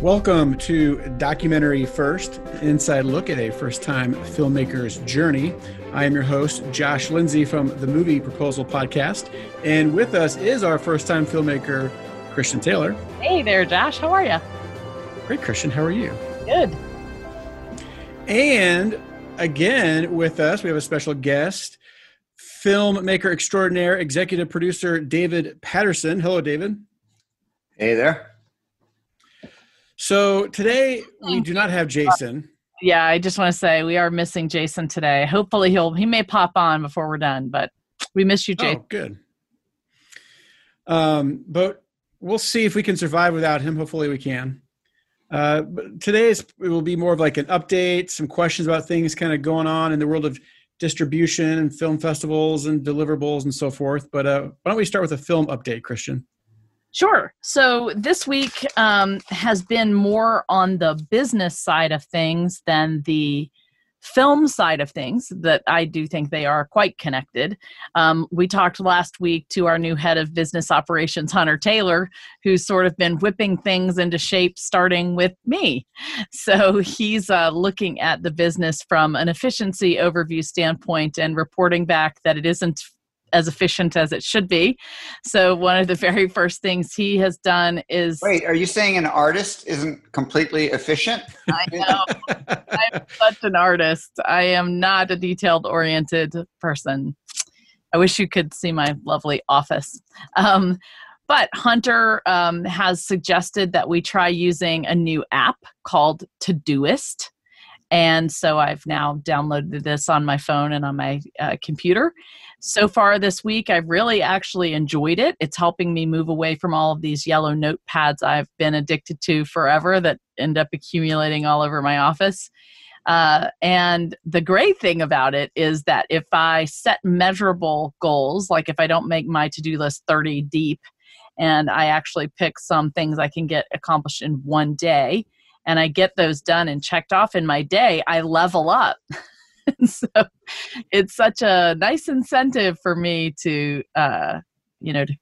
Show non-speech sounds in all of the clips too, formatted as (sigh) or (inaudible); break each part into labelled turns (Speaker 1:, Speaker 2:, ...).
Speaker 1: Welcome to Documentary First, inside look at a first time filmmaker's journey. I am your host, Josh Lindsay from the Movie Proposal Podcast. And with us is our first time filmmaker, Christian Taylor.
Speaker 2: Hey there, Josh. How are you?
Speaker 1: Great, Christian. How are you?
Speaker 2: Good.
Speaker 1: And again, with us, we have a special guest, filmmaker extraordinaire, executive producer David Patterson. Hello, David.
Speaker 3: Hey there.
Speaker 1: So today we do not have Jason.
Speaker 2: Yeah, I just want to say we are missing Jason today. Hopefully he'll he may pop on before we're done, but we miss you, Jason.
Speaker 1: Oh, good. Um, but we'll see if we can survive without him. Hopefully we can. Uh, but today is, it will be more of like an update, some questions about things kind of going on in the world of distribution and film festivals and deliverables and so forth. But uh, why don't we start with a film update, Christian?
Speaker 2: Sure. So this week um, has been more on the business side of things than the film side of things that I do think they are quite connected. Um, we talked last week to our new head of business operations, Hunter Taylor, who's sort of been whipping things into shape starting with me. (laughs) So he's uh, looking at the business from an efficiency overview standpoint and reporting back that it isn't as efficient as it should be. So one of the very first things he has done is
Speaker 3: Wait, are you saying an artist isn't completely efficient?
Speaker 2: I (laughs) know. I'm such an artist. I am not a detailed oriented person. I wish you could see my lovely office. Um, but Hunter um, has suggested that we try using a new app called Todoist. And so I've now downloaded this on my phone and on my uh, computer. So far this week, I've really actually enjoyed it. It's helping me move away from all of these yellow notepads I've been addicted to forever that end up accumulating all over my office. Uh, and the great thing about it is that if I set measurable goals, like if I don't make my to do list 30 deep, and I actually pick some things I can get accomplished in one day, and I get those done and checked off in my day, I level up. (laughs) (laughs) so it's such a nice incentive for me to, uh, you know, to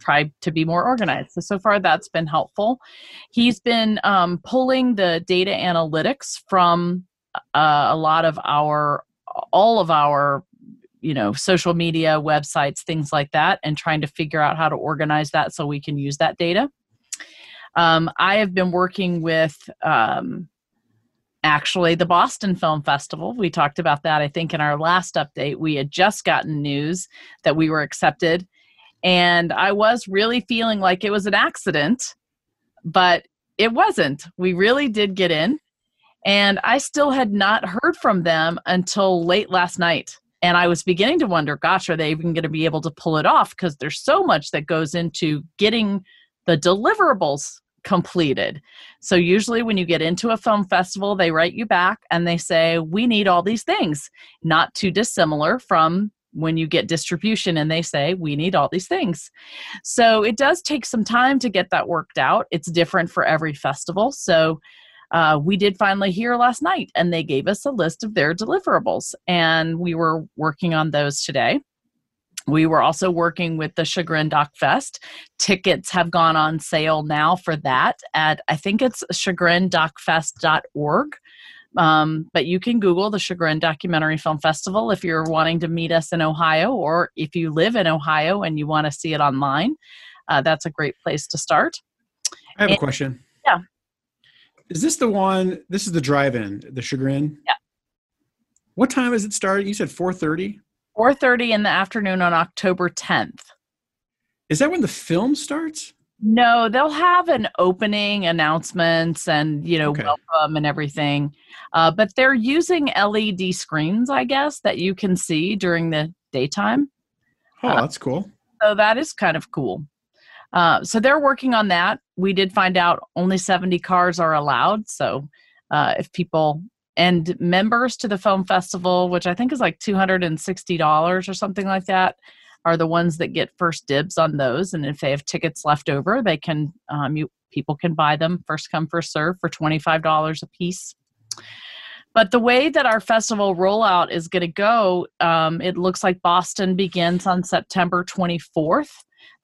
Speaker 2: try to be more organized. So, so far that's been helpful. He's been um, pulling the data analytics from uh, a lot of our, all of our you know social media websites things like that and trying to figure out how to organize that so we can use that data um, I have been working with um, actually the Boston Film Festival. We talked about that, I think, in our last update. We had just gotten news that we were accepted, and I was really feeling like it was an accident, but it wasn't. We really did get in, and I still had not heard from them until late last night. And I was beginning to wonder, gosh, are they even going to be able to pull it off? Because there's so much that goes into getting the deliverables completed. So, usually, when you get into a film festival, they write you back and they say, We need all these things, not too dissimilar from when you get distribution and they say, We need all these things. So, it does take some time to get that worked out. It's different for every festival. So, uh, we did finally hear last night and they gave us a list of their deliverables, and we were working on those today. We were also working with the Chagrin Doc Fest. Tickets have gone on sale now for that at, I think it's chagrindocfest.org. Um, but you can Google the Chagrin Documentary Film Festival if you're wanting to meet us in Ohio, or if you live in Ohio and you want to see it online. Uh, that's a great place to start.
Speaker 1: I have and, a question.
Speaker 2: Yeah.
Speaker 1: Is this the one? This is the drive-in, the Chagrin.
Speaker 2: Yeah.
Speaker 1: What time does it start? You said four thirty.
Speaker 2: 4:30 in the afternoon on October 10th.
Speaker 1: Is that when the film starts?
Speaker 2: No, they'll have an opening announcements and you know okay. welcome and everything, uh, but they're using LED screens, I guess, that you can see during the daytime.
Speaker 1: Oh, uh, that's cool.
Speaker 2: So that is kind of cool. Uh, so they're working on that. We did find out only 70 cars are allowed. So uh, if people and members to the film festival which i think is like $260 or something like that are the ones that get first dibs on those and if they have tickets left over they can um, you people can buy them first come first serve for $25 a piece but the way that our festival rollout is going to go um, it looks like boston begins on september 24th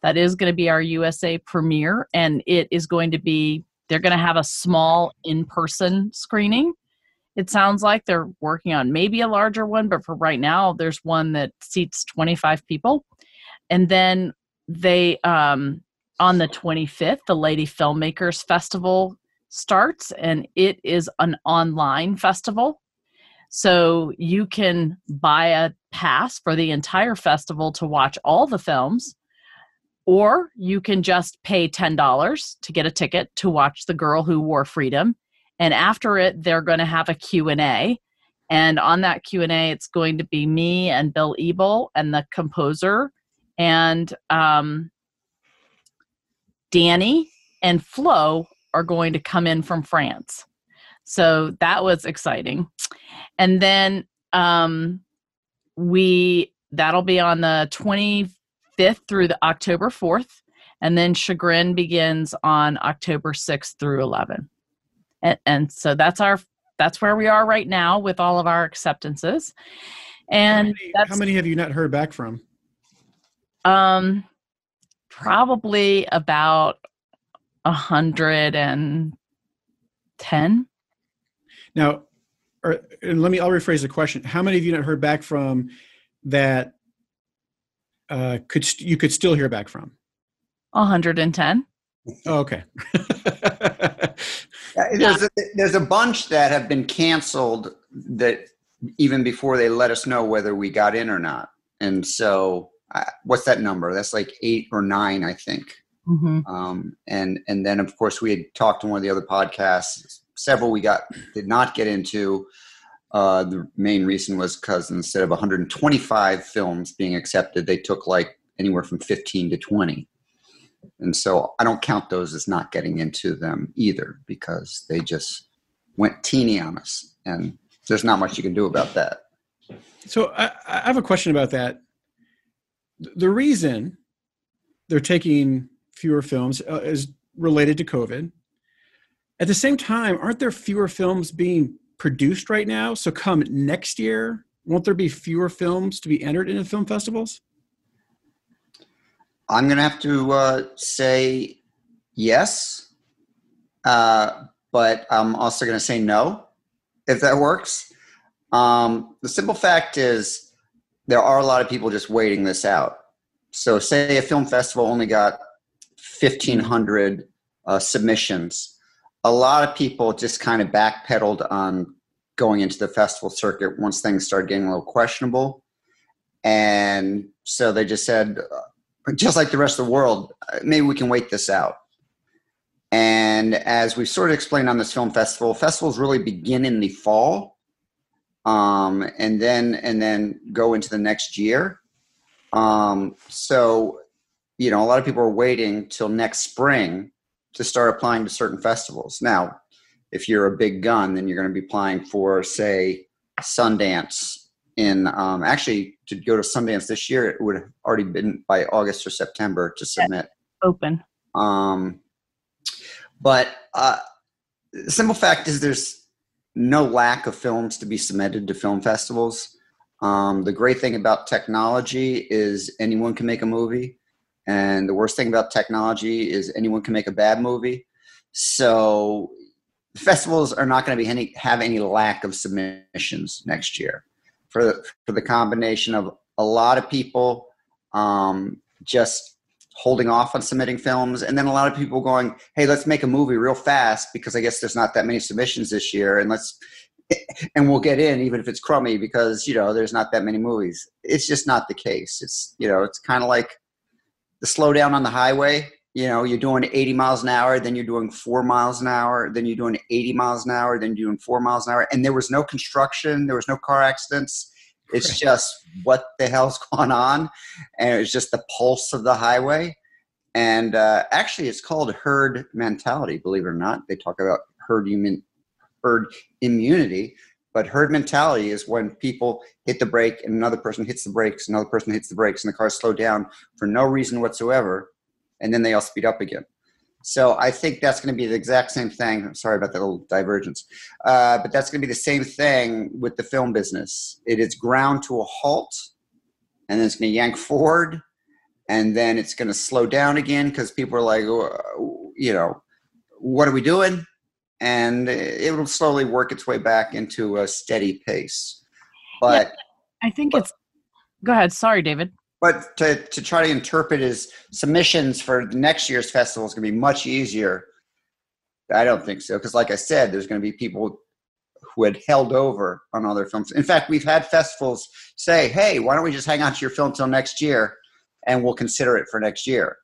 Speaker 2: that is going to be our usa premiere and it is going to be they're going to have a small in-person screening. It sounds like they're working on maybe a larger one, but for right now, there's one that seats 25 people. And then they um, on the 25th, the Lady Filmmakers Festival starts, and it is an online festival. So you can buy a pass for the entire festival to watch all the films, or you can just pay $10 to get a ticket to watch The Girl Who Wore Freedom. And after it, they're going to have a Q&A. And on that Q&A, it's going to be me and Bill Ebel and the composer and um, Danny and Flo are going to come in from France. So that was exciting. And then um, we that'll be on the 25th through the October 4th. And then Chagrin begins on October 6th through 11. And, and so that's our that's where we are right now with all of our acceptances. And
Speaker 1: how many, how many have you not heard back from?
Speaker 2: Um, probably about a hundred and ten.
Speaker 1: Now, or, and let me. I'll rephrase the question. How many of you not heard back from that? Uh, could st- you could still hear back from?
Speaker 2: A hundred and ten.
Speaker 1: Oh, okay. (laughs)
Speaker 3: there's, a, there's a bunch that have been canceled that even before they let us know whether we got in or not. And so uh, what's that number? That's like eight or nine, I think. Mm-hmm. Um, and and then of course we had talked in one of the other podcasts. Several we got did not get into. Uh, the main reason was because instead of 125 films being accepted, they took like anywhere from 15 to 20. And so I don't count those as not getting into them either because they just went teeny on us. And there's not much you can do about that.
Speaker 1: So I, I have a question about that the reason they're taking fewer films uh, is related to COVID. At the same time, aren't there fewer films being produced right now? So come next year, won't there be fewer films to be entered into film festivals?
Speaker 3: I'm going to have to uh, say yes, uh, but I'm also going to say no, if that works. Um, the simple fact is, there are a lot of people just waiting this out. So, say a film festival only got 1,500 uh, submissions. A lot of people just kind of backpedaled on going into the festival circuit once things started getting a little questionable. And so they just said, just like the rest of the world, uh, maybe we can wait this out. And as we've sort of explained on this film festival, festivals really begin in the fall um, and then and then go into the next year. Um, so, you know, a lot of people are waiting till next spring to start applying to certain festivals. Now, if you're a big gun, then you're going to be applying for, say, Sundance. In um, actually, to go to Sundance this year, it would have already been by August or September to submit.
Speaker 2: Open.
Speaker 3: Um, but uh, the simple fact is, there's no lack of films to be submitted to film festivals. Um, the great thing about technology is anyone can make a movie, and the worst thing about technology is anyone can make a bad movie. So festivals are not going to be any have any lack of submissions next year for the, for the combination of a lot of people um, just holding off on submitting films and then a lot of people going hey let's make a movie real fast because i guess there's not that many submissions this year and let's (laughs) and we'll get in even if it's crummy because you know there's not that many movies. It's just not the case. It's you know it's kind of like the slowdown on the highway you know you're doing 80 miles an hour then you're doing four miles an hour then you're doing 80 miles an hour then you're doing four miles an hour and there was no construction there was no car accidents it's just what the hell's (laughs) going on, and it was just the pulse of the highway. And uh, actually, it's called herd mentality. Believe it or not, they talk about herd human herd immunity. But herd mentality is when people hit the brake and another person hits the brakes, another person hits the brakes, and the cars slow down for no reason whatsoever, and then they all speed up again. So I think that's going to be the exact same thing. I'm sorry about that little divergence, uh, but that's going to be the same thing with the film business. It is ground to a halt, and then it's going to yank forward, and then it's going to slow down again because people are like, you know, what are we doing? And it will slowly work its way back into a steady pace. But
Speaker 2: yeah, I think it's. Go ahead. Sorry, David.
Speaker 3: But to, to try to interpret as submissions for the next year's festival is going to be much easier. I don't think so. Because, like I said, there's going to be people who had held over on other films. In fact, we've had festivals say, hey, why don't we just hang on to your film till next year and we'll consider it for next year?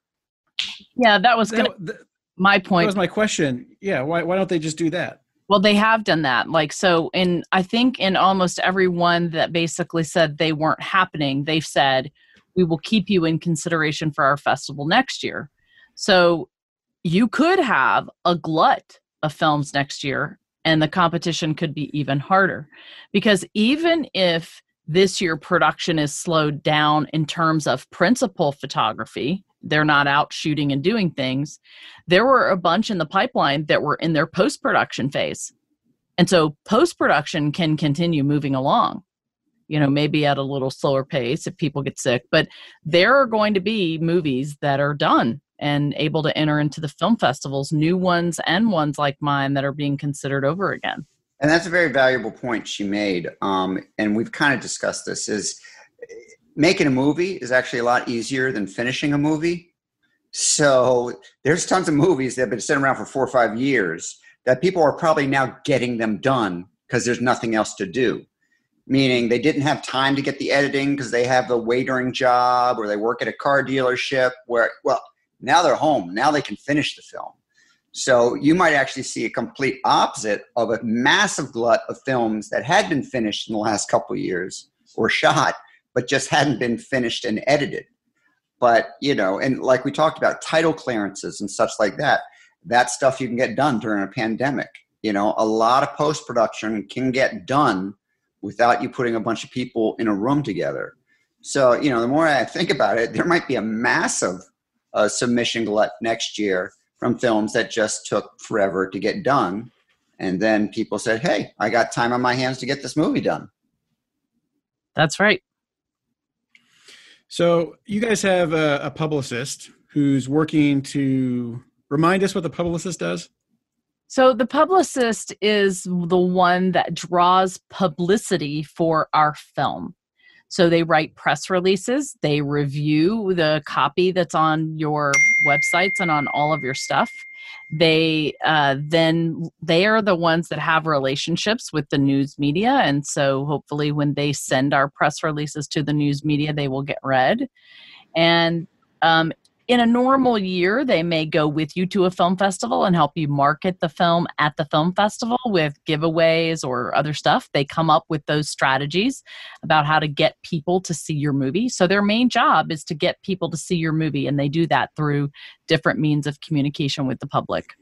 Speaker 2: Yeah, that was gonna, that, my point.
Speaker 1: That was my question. Yeah, why, why don't they just do that?
Speaker 2: Well, they have done that. Like, so in, I think in almost every one that basically said they weren't happening, they've said, we will keep you in consideration for our festival next year. So you could have a glut of films next year and the competition could be even harder. Because even if this year production is slowed down in terms of principal photography they're not out shooting and doing things there were a bunch in the pipeline that were in their post production phase. And so post production can continue moving along you know maybe at a little slower pace if people get sick but there are going to be movies that are done and able to enter into the film festivals new ones and ones like mine that are being considered over again.
Speaker 3: And that's a very valuable point she made um, and we've kind of discussed this is making a movie is actually a lot easier than finishing a movie. So there's tons of movies that have been sitting around for four or five years that people are probably now getting them done because there's nothing else to do meaning they didn't have time to get the editing because they have the waitering job or they work at a car dealership where well now they're home. Now they can finish the film. So you might actually see a complete opposite of a massive glut of films that had been finished in the last couple years or shot but just hadn't been finished and edited. But you know and like we talked about title clearances and such like that that stuff you can get done during a pandemic. You know a lot of post production can get done without you putting a bunch of people in a room together. So, you know, the more I think about it, there might be a massive uh, submission glut next year from films that just took forever to get done. And then people said, hey, I got time on my hands to get this movie done.
Speaker 2: That's right.
Speaker 1: So, you guys have a, a publicist who's working to remind us what the publicist does?
Speaker 2: So the publicist is the one that draws publicity for our film. So they write press releases, they review the copy that's on your websites and on all of your stuff. They uh, then they are the ones that have relationships with the news media, and so hopefully when they send our press releases to the news media, they will get read. And um, in a normal year, they may go with you to a film festival and help you market the film at the film festival with giveaways or other stuff. They come up with those strategies about how to get people to see your movie. So, their main job is to get people to see your movie, and they do that through different means of communication with the public.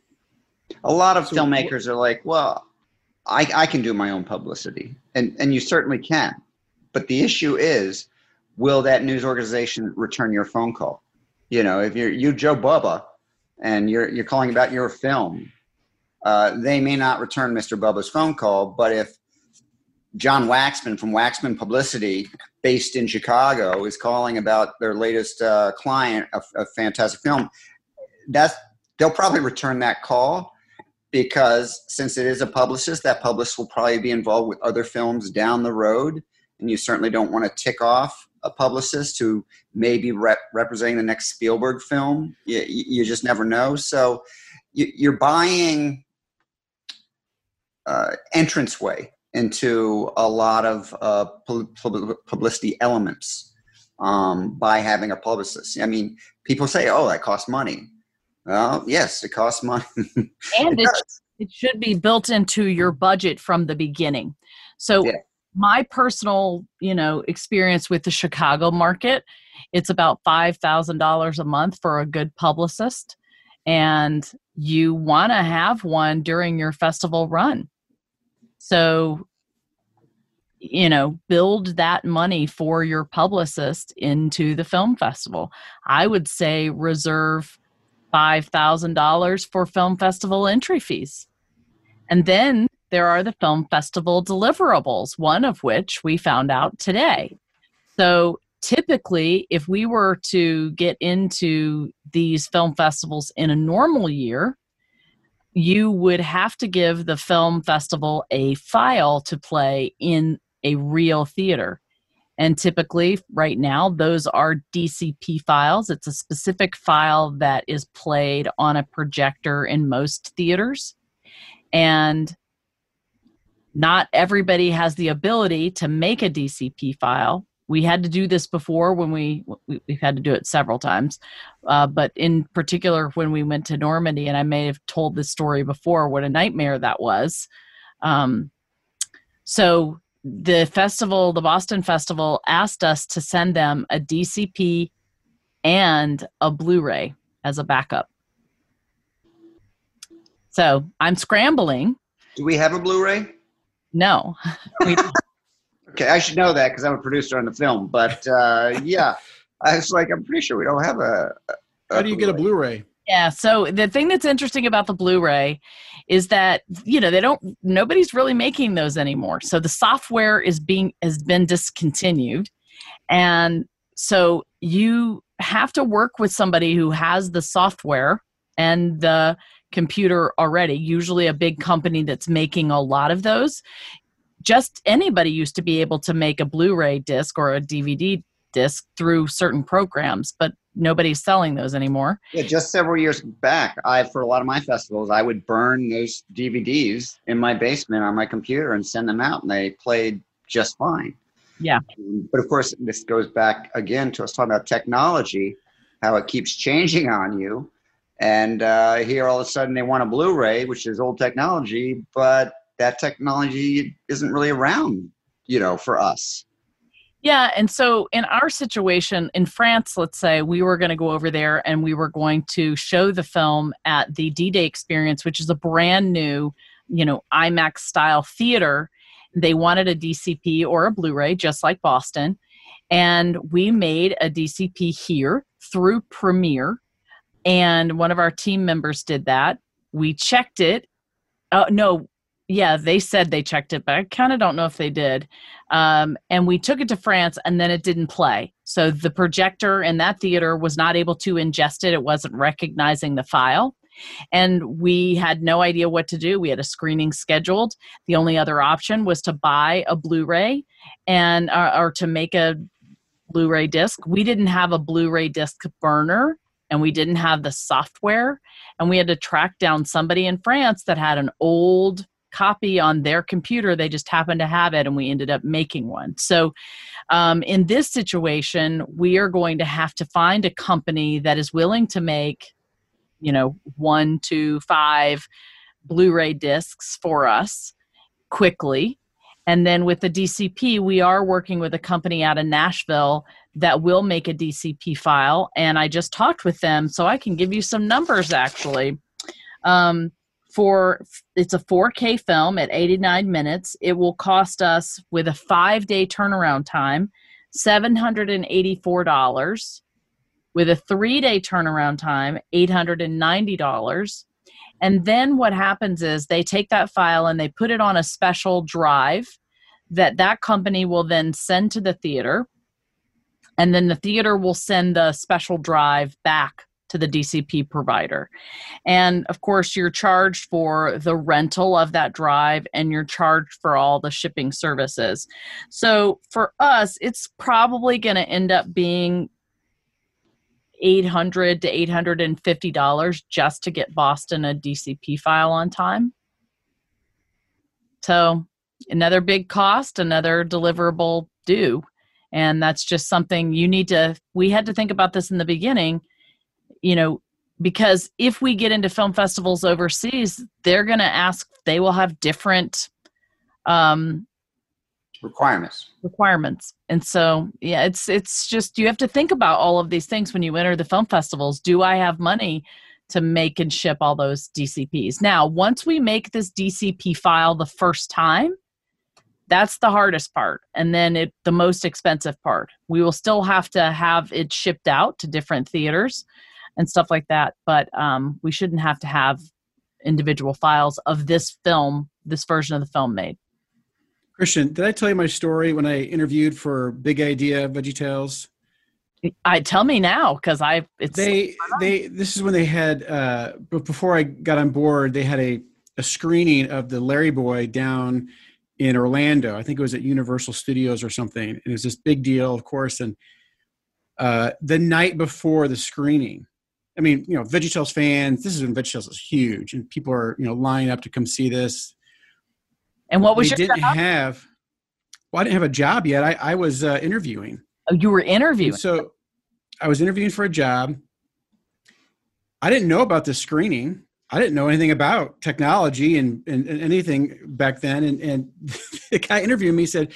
Speaker 3: A lot of filmmakers are like, well, I, I can do my own publicity, and, and you certainly can. But the issue is, will that news organization return your phone call? You know, if you're you Joe Bubba and you're you're calling about your film, uh, they may not return Mr. Bubba's phone call, but if John Waxman from Waxman Publicity, based in Chicago, is calling about their latest uh, client, a, a fantastic film, that's they'll probably return that call because since it is a publicist, that publicist will probably be involved with other films down the road, and you certainly don't want to tick off a publicist who may be rep- representing the next Spielberg film. You, you just never know. So you, are buying uh, entranceway into a lot of uh, publicity elements um, by having a publicist. I mean, people say, "Oh, that costs money." Well, yes, it costs money. (laughs)
Speaker 2: and it, it, it, should be built into your budget from the beginning. So yeah my personal you know experience with the chicago market it's about $5000 a month for a good publicist and you want to have one during your festival run. So you know build that money for your publicist into the film festival. I would say reserve $5000 for film festival entry fees. And then there are the film festival deliverables, one of which we found out today. So typically, if we were to get into these film festivals in a normal year, you would have to give the film festival a file to play in a real theater. And typically, right now, those are DCP files. It's a specific file that is played on a projector in most theaters. And not everybody has the ability to make a DCP file. We had to do this before when we, we have had to do it several times, uh, but in particular when we went to Normandy, and I may have told this story before, what a nightmare that was. Um, so the festival, the Boston Festival, asked us to send them a DCP and a Blu ray as a backup. So I'm scrambling.
Speaker 3: Do we have a Blu ray?
Speaker 2: No. (laughs)
Speaker 3: okay, I should know that because I'm a producer on the film. But uh, yeah, I was like, I'm pretty sure we don't have a. a
Speaker 1: How do you Blu-ray. get a Blu ray?
Speaker 2: Yeah. So the thing that's interesting about the Blu-ray is that you know they don't nobody's really making those anymore. So the software is being has been discontinued, and so you have to work with somebody who has the software and the computer already. Usually a big company that's making a lot of those. Just anybody used to be able to make a Blu-ray disc or a DVD disc through certain programs, but nobody's selling those anymore.
Speaker 3: Yeah, just several years back, I for a lot of my festivals, I would burn those DVDs in my basement on my computer and send them out, and they played just fine.
Speaker 2: Yeah.
Speaker 3: But of course, this goes back again to us talking about technology, how it keeps changing on you. And uh, here, all of a sudden, they want a Blu-ray, which is old technology, but that technology isn't really around, you know, for us.
Speaker 2: Yeah, and so in our situation in France, let's say we were going to go over there and we were going to show the film at the D-Day Experience, which is a brand new, you know, IMAX style theater. They wanted a DCP or a Blu-ray, just like Boston, and we made a DCP here through Premiere, and one of our team members did that. We checked it. Oh no, yeah, they said they checked it, but I kind of don't know if they did. Um, and we took it to France, and then it didn't play. So the projector in that theater was not able to ingest it. It wasn't recognizing the file. And we had no idea what to do. We had a screening scheduled. The only other option was to buy a Blu ray and uh, or to make a Blu ray disc. We didn't have a Blu ray disc burner and we didn't have the software. And we had to track down somebody in France that had an old copy on their computer. They just happened to have it, and we ended up making one. So, um, in this situation, we are going to have to find a company that is willing to make, you know, one, two, five Blu ray discs for us quickly. And then with the DCP, we are working with a company out of Nashville that will make a DCP file. And I just talked with them, so I can give you some numbers actually. Um, for it's a 4K film at 89 minutes. It will cost us with a five day turnaround time $784. With a three day turnaround time, $890. And then what happens is they take that file and they put it on a special drive that that company will then send to the theater. And then the theater will send the special drive back to the DCP provider. And of course, you're charged for the rental of that drive and you're charged for all the shipping services. So for us, it's probably going to end up being 800 to 850 dollars just to get Boston a DCP file on time. So, another big cost, another deliverable due. And that's just something you need to we had to think about this in the beginning you know because if we get into film festivals overseas they're going to ask they will have different um,
Speaker 3: requirements.
Speaker 2: Requirements. And so yeah it's it's just you have to think about all of these things when you enter the film festivals. Do i have money to make and ship all those dcps now once we make this dcp file the first time that's the hardest part. And then it the most expensive part. We will still have to have it shipped out to different theaters and stuff like that. But um, we shouldn't have to have individual files of this film, this version of the film made.
Speaker 1: Christian, did I tell you my story when I interviewed for Big Idea Veggie Tales?
Speaker 2: I tell me now because I it's
Speaker 1: they they this is when they had uh but before I got on board they had a a screening of the Larry Boy down in Orlando. I think it was at Universal Studios or something. And it was this big deal, of course. And uh, the night before the screening, I mean, you know, VeggieTales fans. This is when VeggieTales is huge, and people are you know lining up to come see this.
Speaker 2: And what was
Speaker 1: they
Speaker 2: your
Speaker 1: didn't
Speaker 2: job?
Speaker 1: have. Well, I didn't have a job yet. I, I was uh, interviewing.
Speaker 2: Oh, you were interviewing.
Speaker 1: And so I was interviewing for a job. I didn't know about this screening. I didn't know anything about technology and, and, and anything back then. And, and (laughs) the guy interviewing me said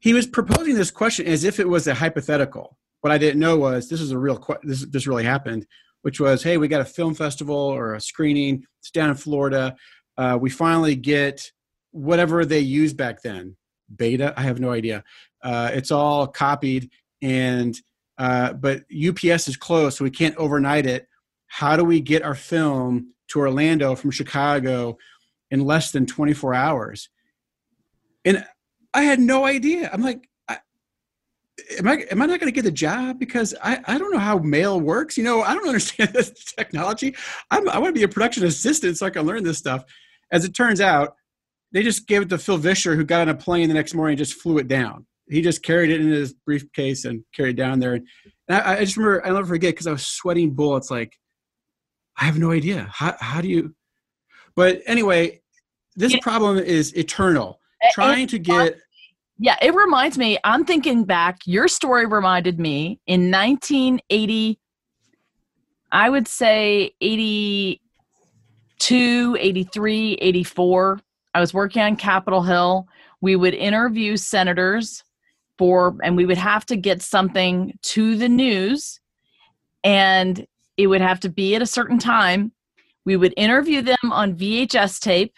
Speaker 1: he was proposing this question as if it was a hypothetical. What I didn't know was this is a real que- this this really happened, which was hey we got a film festival or a screening. It's down in Florida. Uh, we finally get whatever they used back then. Beta, I have no idea. Uh, it's all copied and uh, but UPS is closed, so we can't overnight it. How do we get our film to Orlando from Chicago in less than 24 hours? And I had no idea. I'm like, am I am I not going to get the job because I, I don't know how mail works. You know, I don't (laughs) understand this technology. I'm, I want to be a production assistant so I can learn this stuff. As it turns out, they just gave it to Phil Vischer, who got on a plane the next morning and just flew it down he just carried it in his briefcase and carried it down there. And I, I just remember, I'll never forget because I was sweating bullets. Like, I have no idea. How, how do you? But anyway, this
Speaker 2: Yeah.
Speaker 1: problem is eternal.
Speaker 2: A-
Speaker 1: Trying to get
Speaker 2: Yeah, it reminds me. I'm thinking back. Your story reminded me in 1980. I would say 82, 83, 84. I was working on Capitol Hill. We would interview senators for, and we would have to get something to the news, and it would have to be at a certain time. We would interview them on VHS tape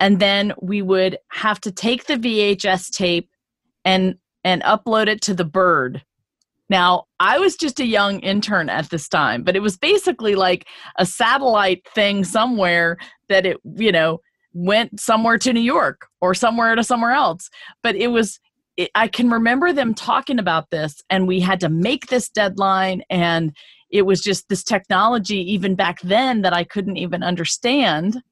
Speaker 2: and then we would have to take the VHS tape and and upload it to the bird. Now, I was just a young intern at this time, but it was basically like a satellite thing somewhere that it, you know, went somewhere to New York or somewhere to somewhere else. But it was it, I can remember them talking about this and we had to make this deadline and it was just this technology even back then that I couldn't even understand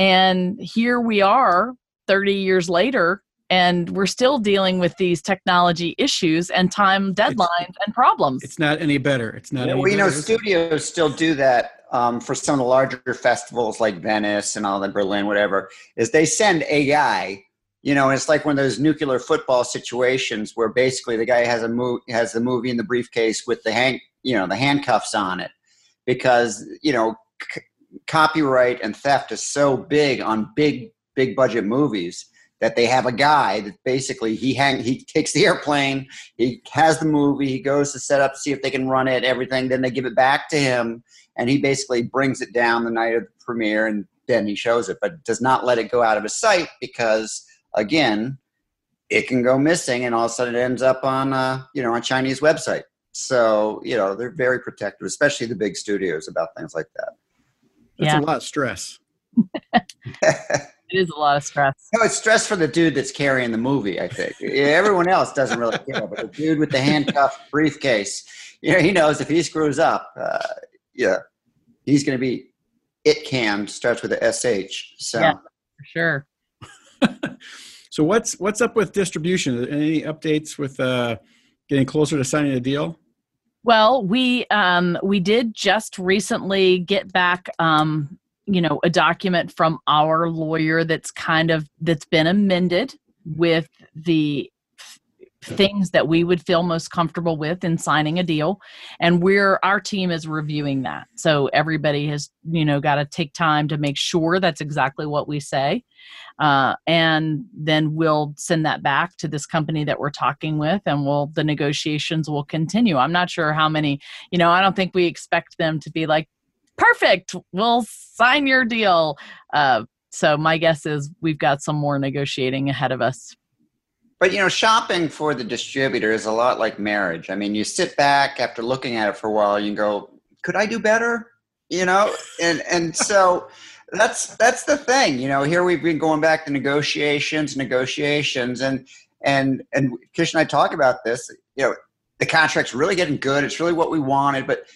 Speaker 2: and here we are 30 years later, and we're still dealing with these technology issues and time deadlines and problems.
Speaker 1: it's not any better. It's not.
Speaker 3: Yeah,
Speaker 1: any
Speaker 3: well, you know, studios still do that um, for some of the larger festivals like Venice and all that, Berlin, whatever. Is they send a guy, you know, it's like one of those nuclear football situations where basically the guy has a mo- has the movie in the briefcase with the hang, you know, the handcuffs on it, because you know, c- copyright and theft is so big on big big budget movies that they have a guy that basically he hang he takes the airplane he has the movie he goes to set up to see if they can run it everything then they give it back to him and he basically brings it down the night of the premiere and then he shows it but does not let it go out of his sight because again it can go missing and all of a sudden it ends up on uh, you know a chinese website so you know they're very protective especially the big studios about things like that
Speaker 1: That's
Speaker 2: Yeah.
Speaker 1: a lot of stress. (laughs)
Speaker 2: It is a lot of stress.
Speaker 3: No, it's stress for the dude that's carrying the movie. I think Yeah, everyone else doesn't really care, but the dude with the handcuffed briefcase, you know, he knows if he screws up, uh, yeah, he's going to be it canned. Starts with a sh. So
Speaker 2: Yeah. For sure. (laughs)
Speaker 1: So what's what's up with distribution? Any updates with uh, getting closer to signing a deal?
Speaker 2: Well, we um, we did just recently get back, um, you know, a document from our lawyer that's kind of that's been amended with the f- things that we would feel most comfortable with in signing a deal, and we're our team is reviewing that. So everybody has you know got to take time to make sure that's exactly what we say. Uh, and then we'll send that back to this company that we're talking with and we'll the negotiations will continue i'm not sure how many you know i don't think we expect them to be like perfect we'll sign your deal uh, so my guess is we've got some more negotiating ahead of us
Speaker 3: But you know, shopping for the distributor is a lot like marriage. I mean, you sit back after looking at it for a while, you go, "Could I do better?" You know, and and so (laughs) that's that's the thing. You know, here we've been going back to negotiations, negotiations, and and and Kish and I talk about this. You know, the contract's really getting good. It's really what we wanted, but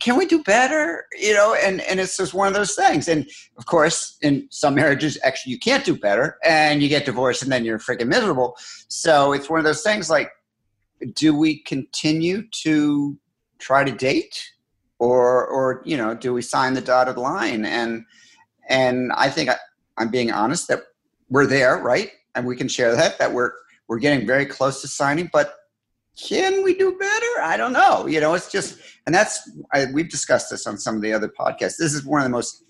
Speaker 3: can we do better? You know, and and it's just one of those things. And of course, in some marriages, actually, you can't do better, and you get divorced, and then you're freaking miserable. So it's one of those things. Like, do we continue to try to date, or or you know, do we sign the dotted line? And and I think I, I'm being honest that we're there, right? And we can share that that we're we're getting very close to signing, but can we do better? I don't know. You know, it's just, and that's, I, we've discussed this on some of the other podcasts. This is one of the most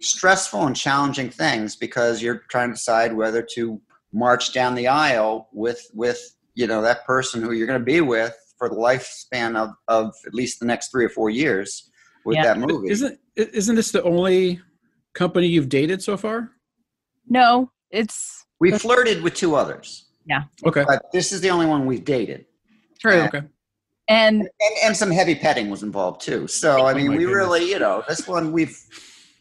Speaker 3: stressful and challenging things because you're trying to decide whether to march down the aisle with, with, you know, that person who you're going to be with for the lifespan of, of at least the next three or four years with
Speaker 2: Yeah.
Speaker 3: that movie.
Speaker 1: Isn't isn't this the only company you've dated so far?
Speaker 2: No, it's
Speaker 3: we flirted with two others,
Speaker 1: Okay.
Speaker 3: but this is the only one we've dated.
Speaker 2: true.
Speaker 1: Okay.
Speaker 2: And
Speaker 3: and, and some heavy petting was involved too. So I
Speaker 1: Oh
Speaker 3: mean,
Speaker 1: my
Speaker 3: we
Speaker 1: goodness.
Speaker 3: really, you know, this one we've,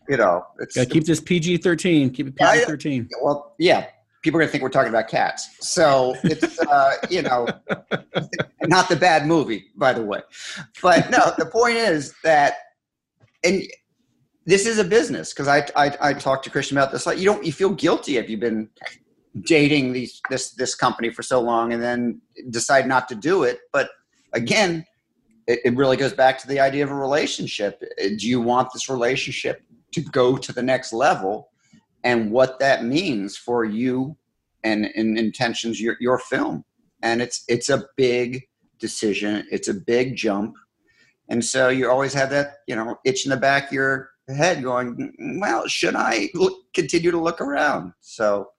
Speaker 3: you know, it's
Speaker 1: Gotta keep this PG thirteen. Keep it PG thirteen.
Speaker 3: well, yeah. People are gonna think we're talking about cats. So it's, uh, you know, (laughs) not the bad movie, by the way. But no, the point is that, and this is a business because I, I I talked to Christian about this. Like, you don't you feel guilty if you've been dating these this this company for so long and then decide not to do it. But again, it, it really goes back to the idea of a relationship. Do you want this relationship to go to the next level, and what that means for you and, and intentions your your film? And it's it's a big decision. It's a big jump, and so you always have that you know itch in the back of your head, going, "Mm, "Well, should I look, continue to look around?" So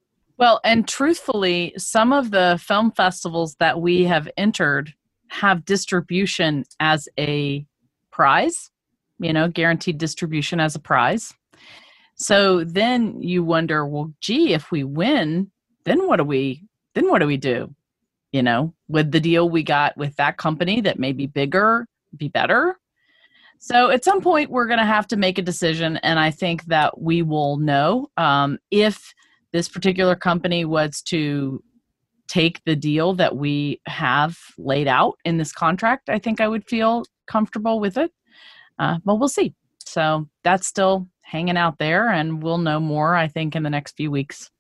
Speaker 2: well, and truthfully, some of the film festivals that we have entered have distribution as a prize, you know, guaranteed distribution as a prize. So then you wonder, well, gee, if we win, then what do we then what do we do? You know, with the deal we got with that company that may be bigger, be better. So at some point we're going to have to make a decision, and I think that we will know um, if this particular company was to take the deal that we have laid out in this contract, I think I would feel comfortable with it. Uh, but we'll see. So that's still hanging out there, and we'll know more, I think, in the next few weeks.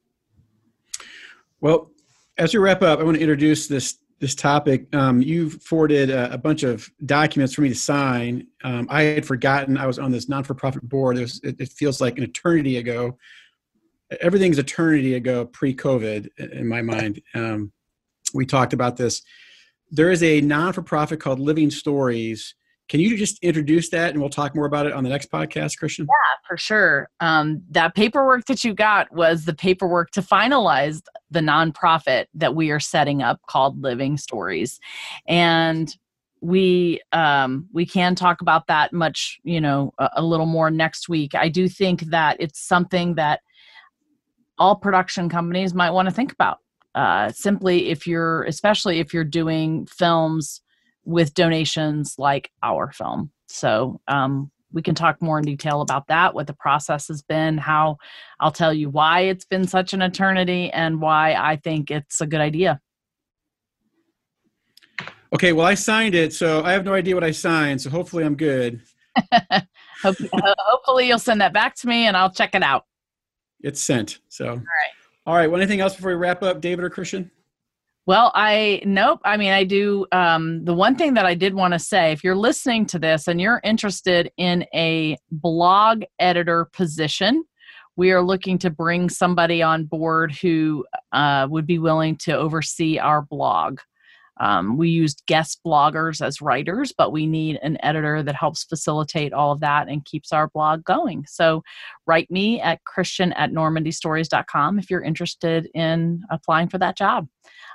Speaker 1: Well, as we wrap up, I want to introduce this this topic. Um, you forwarded a, a bunch of documents for me to sign. Um, I had forgotten I was on this non for profit board. It, was, it, it feels like an eternity ago. Everything's eternity ago pre COVID in my mind. Um, we talked about this. There is a non for profit called Living Stories. Can you just introduce that and we'll talk more about it on the next podcast, Christian?
Speaker 2: Yeah, for sure. Um, that paperwork that you got was the paperwork to finalize the nonprofit that we are setting up called Living Stories, and we um, we can talk about that much, you know, a, a little more next week. I do think that it's something that all production companies might want to think about. Uh, simply, if you're, especially if you're doing films with donations like our film. So um, we can talk more in detail about that, what the process has been, how I'll tell you why it's been such an eternity and why I think it's a good idea.
Speaker 1: Okay, well, I signed it, so I have no idea what I signed, so hopefully I'm good. (laughs)
Speaker 2: Hope, uh, hopefully, you'll send that back to me and I'll check it out.
Speaker 1: It's sent. So, all right. All right. Well, anything else before we wrap up, David or Christian?
Speaker 2: Well, I nope. I mean, I do. Um, the one thing that I did want to say, if you're listening to this and you're interested in a blog editor position, we are looking to bring somebody on board who uh, would be willing to oversee our blog. Um, we used guest bloggers as writers, but we need an editor that helps facilitate all of that and keeps our blog going. So write me at christian at normandystories.com if you're interested in applying for that job.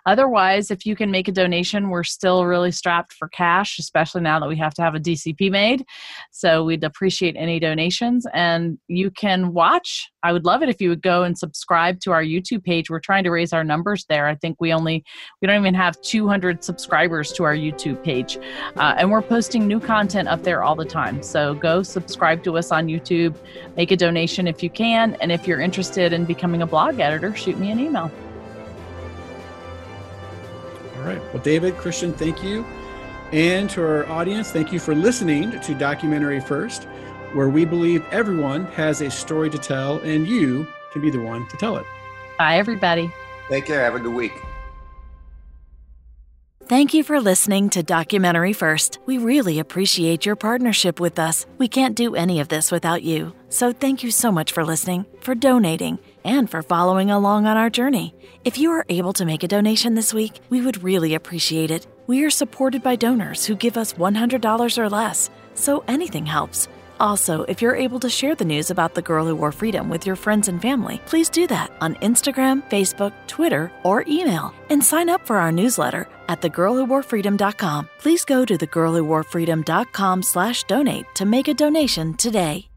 Speaker 2: Otherwise, if you can make a donation, we're still really strapped for cash, especially now that we have to have a DCP made. So we'd appreciate any donations. And you can watch. I would love it if you would go and subscribe to our YouTube page. We're trying to raise our numbers there. I think we only, we don't even have 200 subscribers to our YouTube page. Uh, and we're posting new content up there all the time. So go subscribe to us on YouTube, make a donation if you can. And if you're interested in becoming a blog editor, shoot me an email.
Speaker 1: All right. Well, David, Christian, thank you. And to our audience, thank you for listening to Documentary First, where we believe everyone has a story to tell and you can be the one to tell it.
Speaker 4: Bye, everybody.
Speaker 3: Take care. Have a good week.
Speaker 2: Thank you for listening to Documentary First. We really appreciate your partnership with us. We can't do any of this without you. So thank you so much for listening, for donating, and for following along on our journey. If you are able to make a donation this week, we would really appreciate it. We are supported by donors who give us $100 or less, so anything helps. Also, if you're able to share the news about the girl who wore freedom with your friends and family, please do that on Instagram, Facebook, Twitter, or email. And sign up for our newsletter at thegirlwhoworefreedom.com. Please go to thegirlwhoworefreedom.com slash donate to make a donation today.